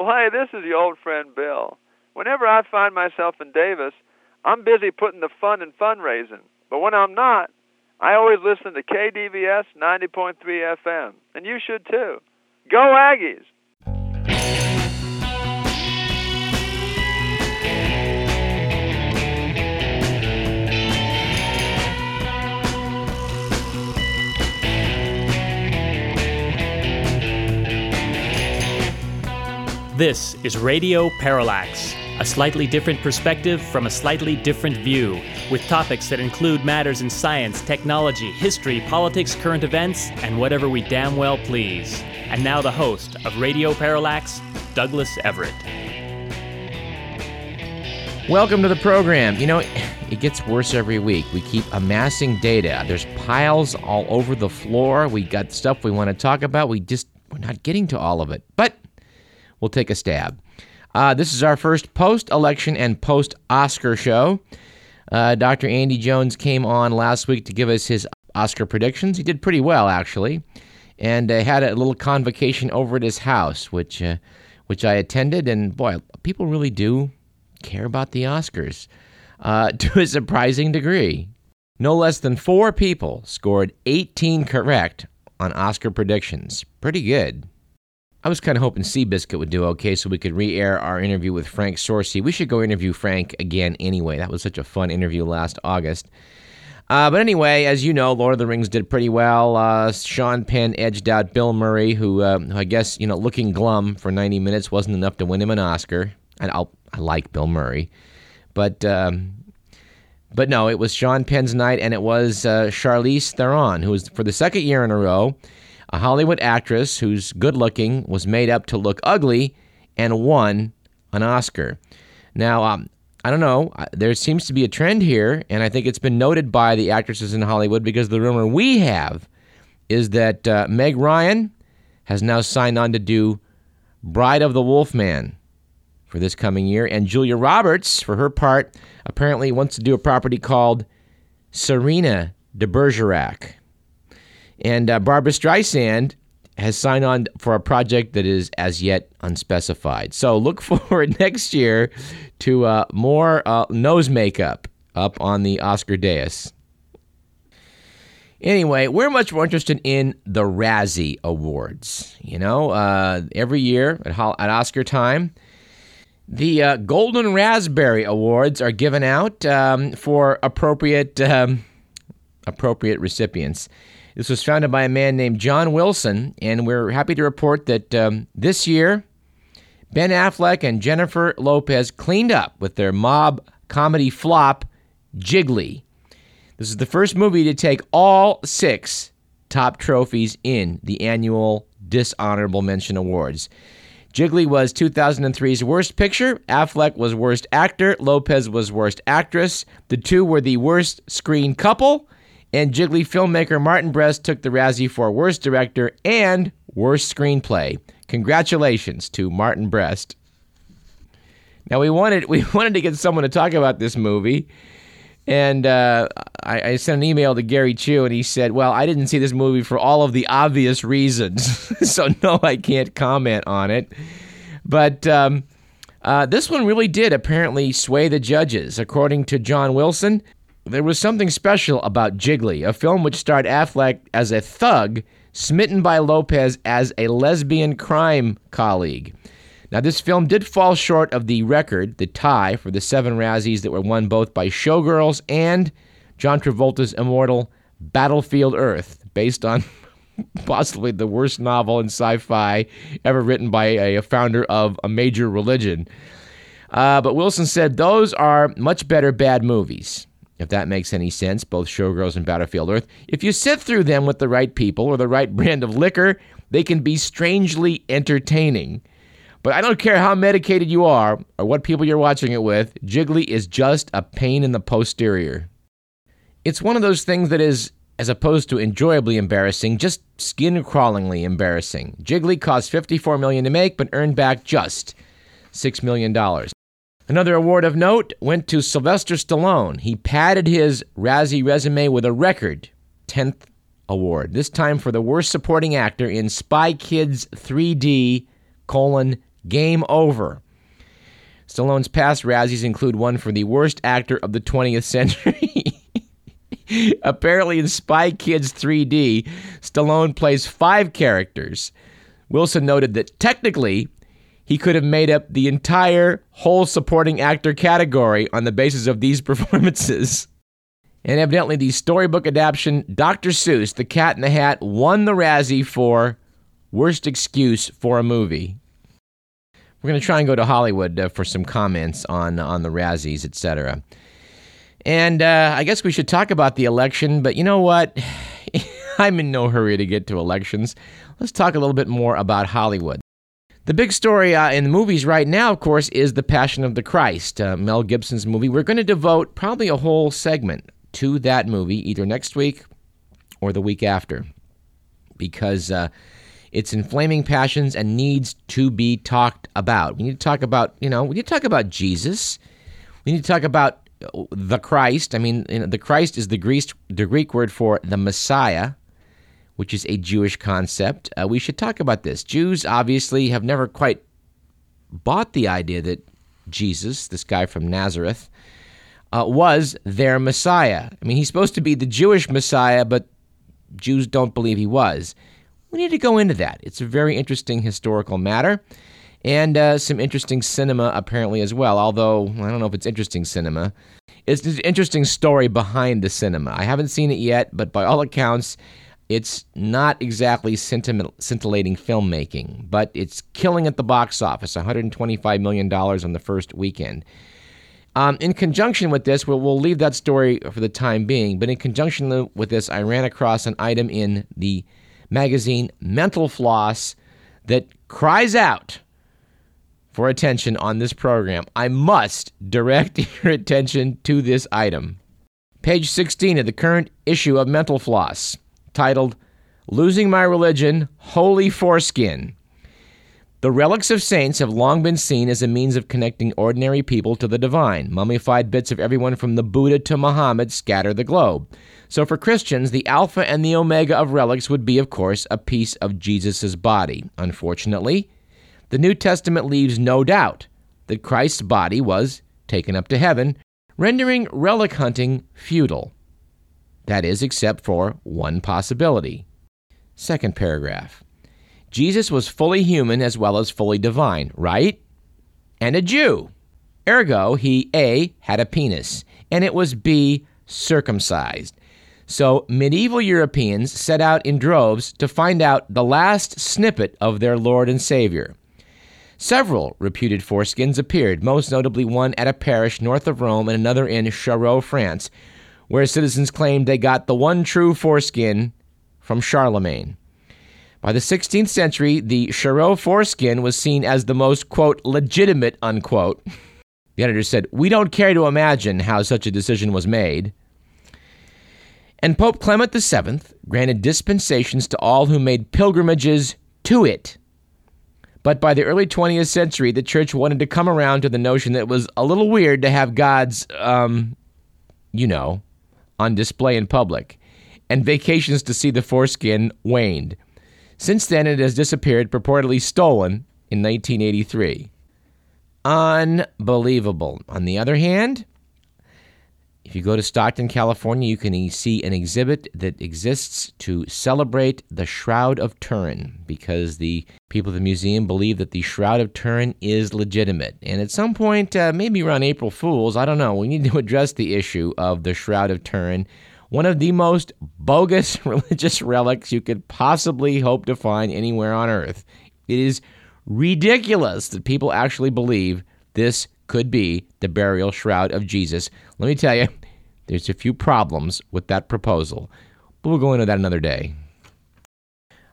Well, hey, this is your old friend Bill. Whenever I find myself in Davis, I'm busy putting the fun in fundraising. But when I'm not, I always listen to KDVS 90.3 FM, and you should too. Go Aggies! This is Radio Parallax, a slightly different perspective from a slightly different view, with topics that include matters in science, technology, history, politics, current events, and whatever we damn well please. And now the host of Radio Parallax, Douglas Everett. Welcome to the program. You know, it gets worse every week. We keep amassing data. There's piles all over the floor. We got stuff we want to talk about. We just we're not getting to all of it. But we'll take a stab. Uh, this is our first post election and post Oscar show. Uh, Dr. Andy Jones came on last week to give us his Oscar predictions. He did pretty well, actually, and uh, had a little convocation over at his house, which uh, which I attended. And boy, people really do care about the Oscars uh, to a surprising degree. No less than four people scored 18 correct on Oscar predictions. Pretty good. I was kind of hoping Seabiscuit would do okay so we could re air our interview with Frank Sorcy. We should go interview Frank again anyway. That was such a fun interview last August. Uh, but anyway, as you know, Lord of the Rings did pretty well. Uh, Sean Penn edged out Bill Murray, who, uh, who I guess, you know, looking glum for 90 minutes wasn't enough to win him an Oscar. And I'll, I like Bill Murray. But um, but no, it was Sean Penn's night, and it was uh, Charlize Theron, who was, for the second year in a row, a Hollywood actress who's good looking was made up to look ugly and won an Oscar. Now, um, I don't know. There seems to be a trend here, and I think it's been noted by the actresses in Hollywood because the rumor we have is that uh, Meg Ryan has now signed on to do Bride of the Wolfman for this coming year, and Julia Roberts, for her part, apparently wants to do a property called Serena de Bergerac. And uh, Barbra Streisand has signed on for a project that is as yet unspecified. So look forward next year to uh, more uh, nose makeup up on the Oscar dais. Anyway, we're much more interested in the Razzie Awards. You know, uh, every year at, at, Oscar time, the uh, Golden Raspberry Awards are given out um, for appropriate um, appropriate recipients. This was founded by a man named John Wilson, and we're happy to report that um, this year, Ben Affleck and Jennifer Lopez cleaned up with their mob comedy flop, Gigli. This is the first movie to take all six top trophies in the annual Dishonorable Mention Awards. Gigli was 2003's Worst Picture, Affleck was Worst Actor, Lopez was Worst Actress. The two were the worst screen couple and Gigli filmmaker Martin Brest took the Razzie for Worst Director and Worst Screenplay. Congratulations to Martin Brest. Now we wanted we wanted to get someone to talk about this movie, and uh, I, I, sent an email to Gary Chu, and he said, "Well, I didn't see this movie for all of the obvious reasons, so no, I can't comment on it." But um, uh, this one really did apparently sway the judges, according to John Wilson. There was something special about Gigli, a film which starred Affleck as a thug smitten by Lopez as a lesbian crime colleague. Now, this film did fall short of the record, the tie, for the seven Razzies that were won both by Showgirls and John Travolta's immortal Battlefield Earth, based on possibly the worst novel in sci fi ever written by a founder of a major religion. Uh, but Wilson said those are much better bad movies if that makes any sense, both Showgirls and Battlefield Earth. If you sit through them with the right people or the right brand of liquor, they can be strangely entertaining. But I don't care how medicated you are or what people you're watching it with, Gigli is just a pain in the posterior. It's one of those things that is, as opposed to enjoyably embarrassing, just skin crawlingly embarrassing. Gigli cost 54 million to make, but earned back just $6 million. Another award of note went to Sylvester Stallone. He padded his Razzie resume with a record 10th award, this time for the worst supporting actor in Spy Kids 3D colon Game over. Stallone's past Razzies include one for the worst actor of the 20th century. Apparently, in Spy Kids 3D, Stallone plays five characters. Wilson noted that technically, he could have made up the entire whole supporting actor category on the basis of these performances. And evidently, the storybook adaptation, Dr. Seuss, The Cat in the Hat, won the Razzie for Worst Excuse for a Movie. We're going to try and go to Hollywood uh, for some comments on, on the Razzies, etc. And uh, I guess we should talk about the election, but you know what? I'm in no hurry to get to elections. Let's talk a little bit more about Hollywood. The big story uh, in the movies right now, of course, is The Passion of the Christ, uh, Mel Gibson's movie. We're going to devote probably a whole segment to that movie either next week or the week after because uh, it's inflaming passions and needs to be talked about. We need to talk about, you know, we need to talk about Jesus. We need to talk about uh, the Christ. I mean, you know, the Christ is the Greek, the Greek word for the Messiah, which is a Jewish concept. Uh, we should talk about this. Jews obviously have never quite bought the idea that Jesus, this guy from Nazareth, uh, was their Messiah. I mean, he's supposed to be the Jewish Messiah, but Jews don't believe he was. We need to go into that. It's a very interesting historical matter and uh, some interesting cinema apparently as well. Although I don't know if it's interesting cinema. It's an interesting story behind the cinema. I haven't seen it yet, but by all accounts, it's not exactly scintillating filmmaking, but it's killing at the box office $125 million on the first weekend. Um, in conjunction with this, we'll, we'll leave that story for the time being, but in conjunction with this, I ran across an item in the magazine Mental Floss that cries out for attention on this program. I must direct your attention to this item. Page 16 of the current issue of Mental Floss, titled Losing My Religion Holy Foreskin. The relics of saints have long been seen as a means of connecting ordinary people to the divine. Mummified bits of everyone from the Buddha to Muhammad scatter the globe. So for Christians, the alpha and the omega of relics would be, of course, a piece of Jesus' body. Unfortunately, the New Testament leaves no doubt that Christ's body was taken up to heaven, rendering relic hunting futile. That is, except for one possibility. Second paragraph. Jesus was fully human as well as fully divine, right? And a Jew. Ergo, he A, had a penis, and it was B, circumcised. So medieval Europeans set out in droves to find out the last snippet of their Lord and Savior. Several reputed foreskins appeared, most notably one at a parish north of Rome and another in Charroux, France, where citizens claimed they got the one true foreskin from Charlemagne. By the 16th century, the Charroux foreskin was seen as the most, quote, legitimate, unquote. The editor said, We don't care to imagine how such a decision was made. And Pope Clement VII granted dispensations to all who made pilgrimages to it. But by the early 20th century, the church wanted to come around to the notion that it was a little weird to have God's, um, you know, on display in public. And vacations to see the foreskin waned. Since then, it has disappeared, purportedly stolen in 1983. Unbelievable. On the other hand, if you go to Stockton, California, you can see an exhibit that exists to celebrate the Shroud of Turin because the people at the museum believe that the Shroud of Turin is legitimate. And at some point, uh, maybe around April Fools, I don't know, we need to address the issue of the Shroud of Turin one of the most bogus religious relics you could possibly hope to find anywhere on earth. It is ridiculous that people actually believe this could be the burial shroud of Jesus. Let me tell you, there's a few problems with that proposal, but we'll go into that another day.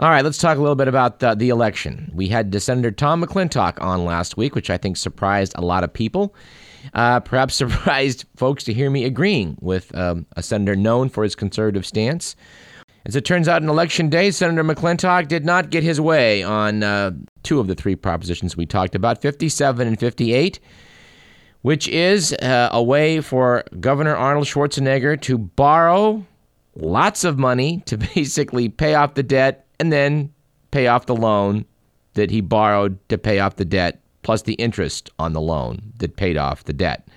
All right, let's talk a little bit about the, the election. We had Senator Tom McClintock on last week, which I think surprised a lot of people. Uh, perhaps surprised folks to hear me agreeing with um, a senator known for his conservative stance. As it turns out, on election day, Senator McClintock did not get his way on uh, two of the three propositions we talked about 57 and 58, which is uh, a way for Governor Arnold Schwarzenegger to borrow lots of money to basically pay off the debt and then pay off the loan that he borrowed to pay off the debt, plus the interest on the loan that paid off the debt.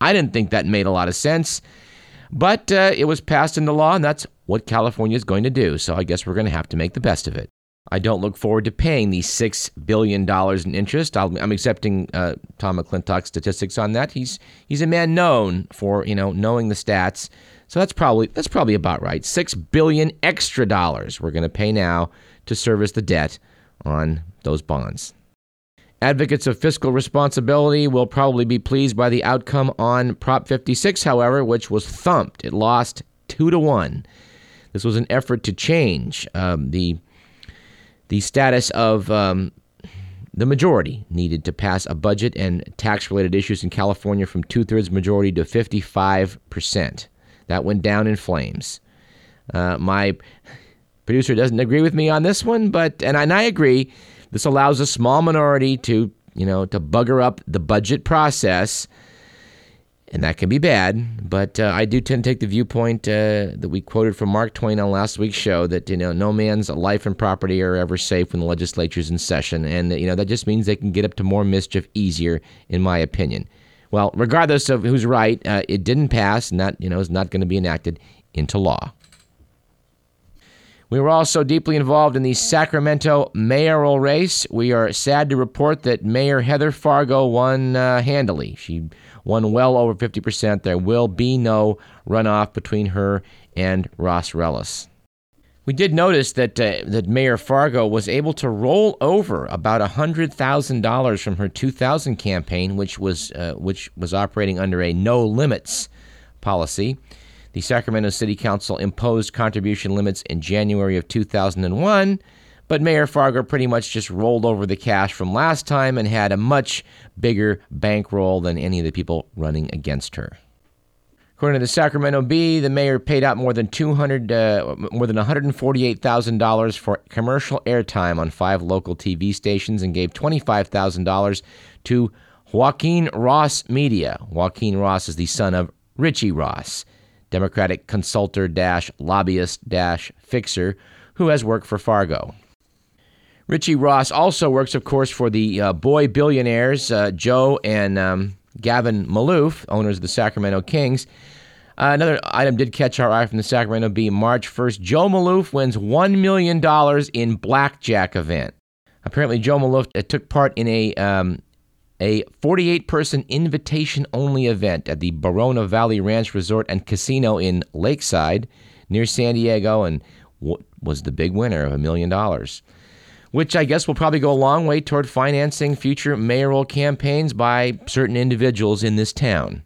I didn't think that made a lot of sense, but uh, it was passed into law, and that's what California is going to do. So I guess we're going to have to make the best of it. I don't look forward to paying these $6 billion in interest. i am accepting uh, Tom McClintock's statistics on that. He's, he's a man known for, you know, knowing the stats. So that's probably, that's probably about right. 6 billion extra dollars we're going to pay now to service the debt on those bonds. Advocates of fiscal responsibility will probably be pleased by the outcome on Prop 56, however, which was thumped. It lost two to one. This was an effort to change um, the the status of um, the majority needed to pass a budget and tax related issues in California from two thirds majority to 55%. That went down in flames. Uh, my producer doesn't agree with me on this one, but, and I, and I agree, this allows a small minority to, you know, to bugger up the budget process and that can be bad. But uh, I do tend to take the viewpoint uh, that we quoted from Mark Twain on last week's show that you know no man's life and property are ever safe when the legislature's in session, and you know that just means they can get up to more mischief easier, in my opinion. Well, regardless of who's right, uh, it didn't pass, and that you know is not going to be enacted into law. We were also deeply involved in the Sacramento mayoral race. We are sad to report that Mayor Heather Fargo won uh, handily. She won well over 50%. There will be no runoff between her and Ross Relles. We did notice that uh, that Mayor Fargo was able to roll over about hundred thousand dollars from her 2000 campaign, which was uh, which was operating under a no limits policy. The Sacramento City Council imposed contribution limits in January of 2001 but Mayor Fargo pretty much just rolled over the cash from last time and had a much bigger bankroll than any of the people running against her. According to the Sacramento Bee, the mayor paid out more than 200, uh, more than 148 thousand dollars for commercial airtime on five local TV stations and gave 25 thousand dollars to Joaquin Ross Media. Joaquin Ross is the son of Richie Ross, Democratic consultor lobbyist fixer, who has worked for Fargo. Richie Ross also works, of course, for the uh, boy billionaires uh, Joe and um, Gavin Maloof, owners of the Sacramento Kings. Uh, another item did catch our eye from the Sacramento Bee. March 1st, Joe Maloof wins $1 million in blackjack event. Apparently, Joe Maloof uh, took part in a um, a 48 person invitation only event at the Barona Valley Ranch Resort and Casino in Lakeside near San Diego and was the big winner of a million dollars which I guess will probably go a long way toward financing future mayoral campaigns by certain individuals in this town.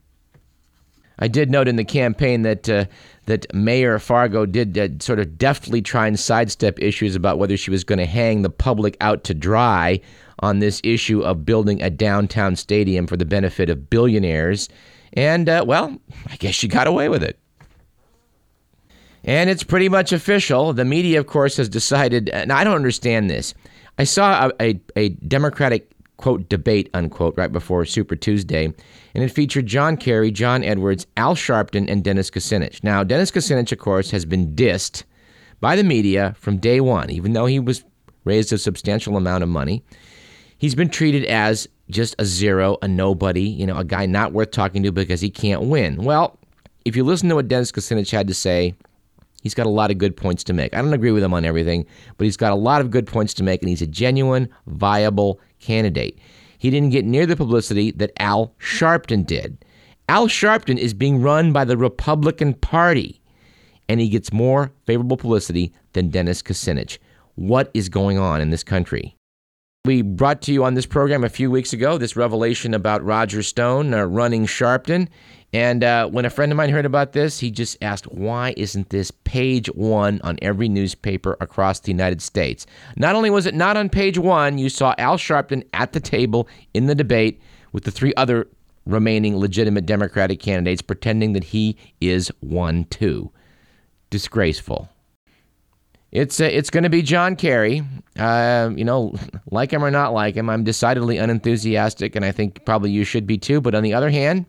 I did note in the campaign that uh, that Mayor Fargo did uh, sort of deftly try and sidestep issues about whether she was going to hang the public out to dry on this issue of building a downtown stadium for the benefit of billionaires. And, uh, well, I guess she got away with it. And it's pretty much official. The media, of course, has decided, and I don't understand this. I saw a, a, a Democratic quote debate unquote right before Super Tuesday, and it featured John Kerry, John Edwards, Al Sharpton, and Dennis Kucinich. Now, Dennis Kucinich, of course, has been dissed by the media from day one, even though he was raised a substantial amount of money. He's been treated as just a zero, a nobody, you know, a guy not worth talking to because he can't win. Well, if you listen to what Dennis Kucinich had to say He's got a lot of good points to make. I don't agree with him on everything, but he's got a lot of good points to make, and he's a genuine, viable candidate. He didn't get near the publicity that Al Sharpton did. Al Sharpton is being run by the Republican Party, and he gets more favorable publicity than Dennis Kucinich. What is going on in this country? We brought to you on this program a few weeks ago this revelation about Roger Stone uh, running Sharpton. And uh, when a friend of mine heard about this, he just asked, why isn't this page one on every newspaper across the United States? Not only was it not on page one, you saw Al Sharpton at the table in the debate with the three other remaining legitimate Democratic candidates pretending that he is one too. Disgraceful. It's uh, it's going to be John Kerry. Uh, you know, like him or not like him, I'm decidedly unenthusiastic, and I think probably you should be too. But on the other hand,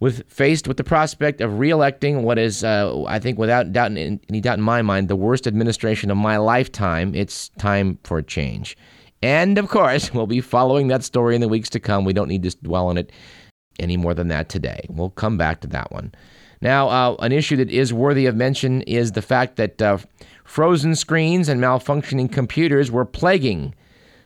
with faced with the prospect of reelecting what is, uh, I think, without doubt, any doubt in my mind, the worst administration of my lifetime, it's time for a change. And of course, we'll be following that story in the weeks to come. We don't need to dwell on it any more than that today. We'll come back to that one. Now, uh, an issue that is worthy of mention is the fact that uh, frozen screens and malfunctioning computers were plaguing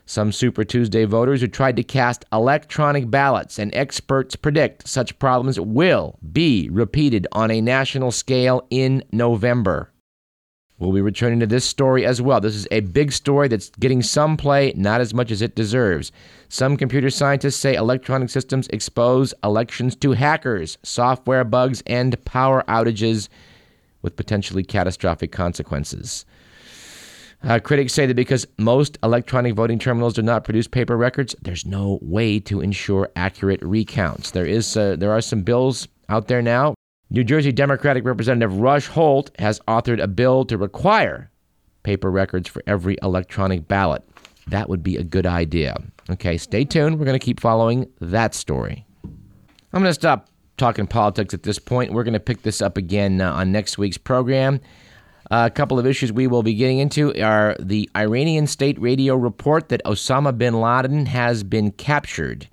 some Super Tuesday voters who tried to cast electronic ballots, and experts predict such problems will be repeated on a national scale in November. We'll be returning to this story as well. This is a big story that's getting some play, not as much as it deserves. Some computer scientists say electronic systems expose elections to hackers, software bugs, and power outages with potentially catastrophic consequences. Uh, critics say that because most electronic voting terminals do not produce paper records, there's no way to ensure accurate recounts. There is uh, there are some bills out there now New Jersey Democratic Representative Rush Holt has authored a bill to require paper records for every electronic ballot. That would be a good idea. Okay, stay tuned. We're going to keep following that story. I'm going to stop talking politics at this point. We're going to pick this up again uh, on next week's program. A couple of issues we will be getting into are the Iranian state radio report that Osama bin Laden has been captured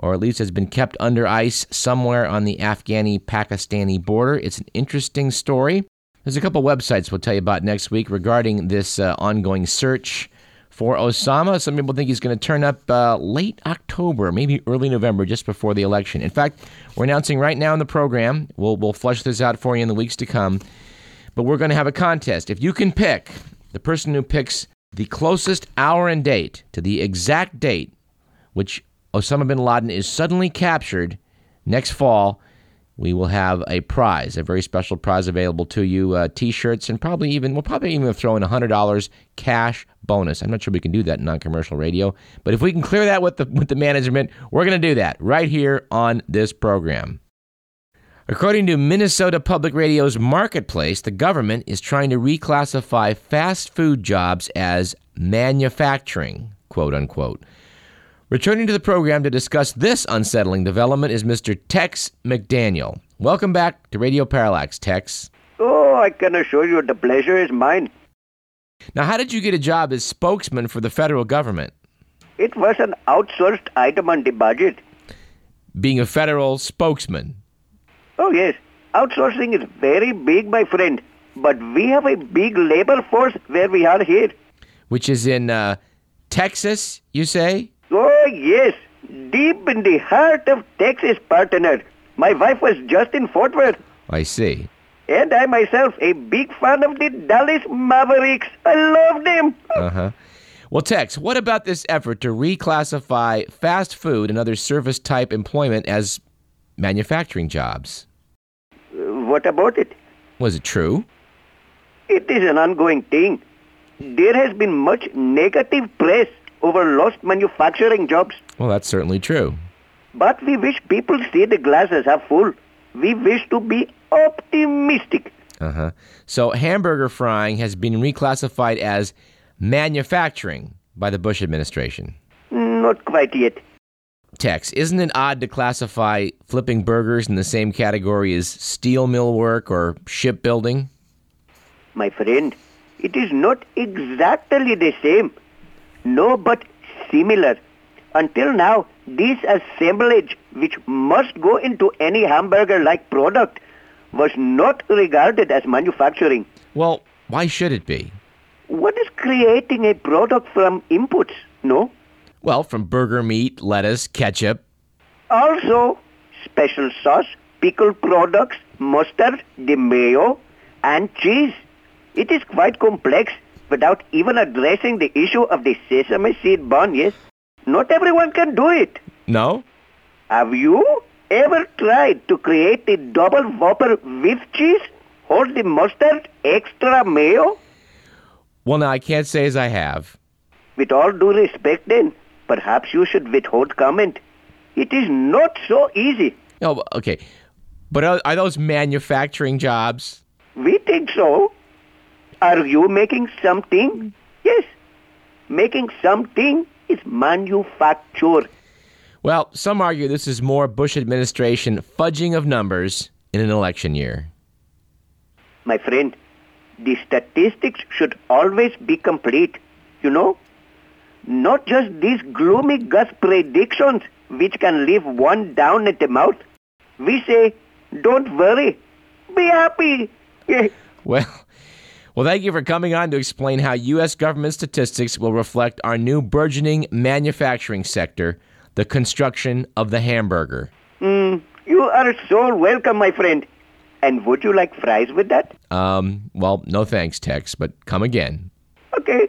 or at least has been kept under ice somewhere on the Afghani Pakistani border. It's an interesting story. There's a couple websites we'll tell you about next week regarding this uh, ongoing search for Osama. Some people think he's going to turn up uh, late October, maybe early November, just before the election. In fact, we're announcing right now in the program, we'll, we'll flesh this out for you in the weeks to come, but we're going to have a contest. If you can pick the person who picks the closest hour and date to the exact date, which Osama bin Laden is suddenly captured next fall, we will have a prize, a very special prize available to you uh, t shirts, and probably even, we'll probably even throw in a $100 cash bonus. I'm not sure we can do that in non commercial radio, but if we can clear that with the, with the management, we're going to do that right here on this program. According to Minnesota Public Radio's Marketplace, the government is trying to reclassify fast food jobs as manufacturing, quote unquote. Returning to the program to discuss this unsettling development is Mr. Tex McDaniel. Welcome back to Radio Parallax, Tex. Oh, I can assure you the pleasure is mine. Now, how did you get a job as spokesman for the federal government? It was an outsourced item on the budget. Being a federal spokesman? Oh, yes. Outsourcing is very big, my friend. But we have a big labor force where we are here. Which is in uh, Texas, you say? Oh, yes. Deep in the heart of Texas, partner. My wife was just in Fort Worth. I see. And I myself, a big fan of the Dallas Mavericks. I love them. Uh huh. Well, Tex, what about this effort to reclassify fast food and other service type employment as manufacturing jobs? What about it? Was it true? It is an ongoing thing. There has been much negative press over lost manufacturing jobs. Well, that's certainly true. But we wish people see the glasses half full. We wish to be optimistic. Uh huh. So hamburger frying has been reclassified as manufacturing by the Bush administration. Not quite yet. Tex, isn't it odd to classify flipping burgers in the same category as steel mill work or shipbuilding? My friend, it is not exactly the same. No, but similar. Until now, this assemblage, which must go into any hamburger-like product, was not regarded as manufacturing. Well, why should it be? What is creating a product from inputs, no? Well, from burger meat, lettuce, ketchup. Also, special sauce, pickle products, mustard, the mayo, and cheese. It is quite complex without even addressing the issue of the sesame seed bun, yes? Not everyone can do it. No? Have you ever tried to create the double whopper with cheese? Or the mustard extra mayo? Well, now, I can't say as I have. With all due respect then, perhaps you should withhold comment. It is not so easy. Oh, okay. But are, are those manufacturing jobs? We think so. Are you making something? Yes. Making something is manufacture. Well, some argue this is more Bush administration fudging of numbers in an election year. My friend, the statistics should always be complete. You know? Not just these gloomy Gus predictions, which can leave one down at the mouth. We say, don't worry, be happy. Well, well, thank you for coming on to explain how U.S. government statistics will reflect our new burgeoning manufacturing sector, the construction of the hamburger. Mm, you are so welcome, my friend. And would you like fries with that? Um, well, no thanks, Tex, but come again. Okay.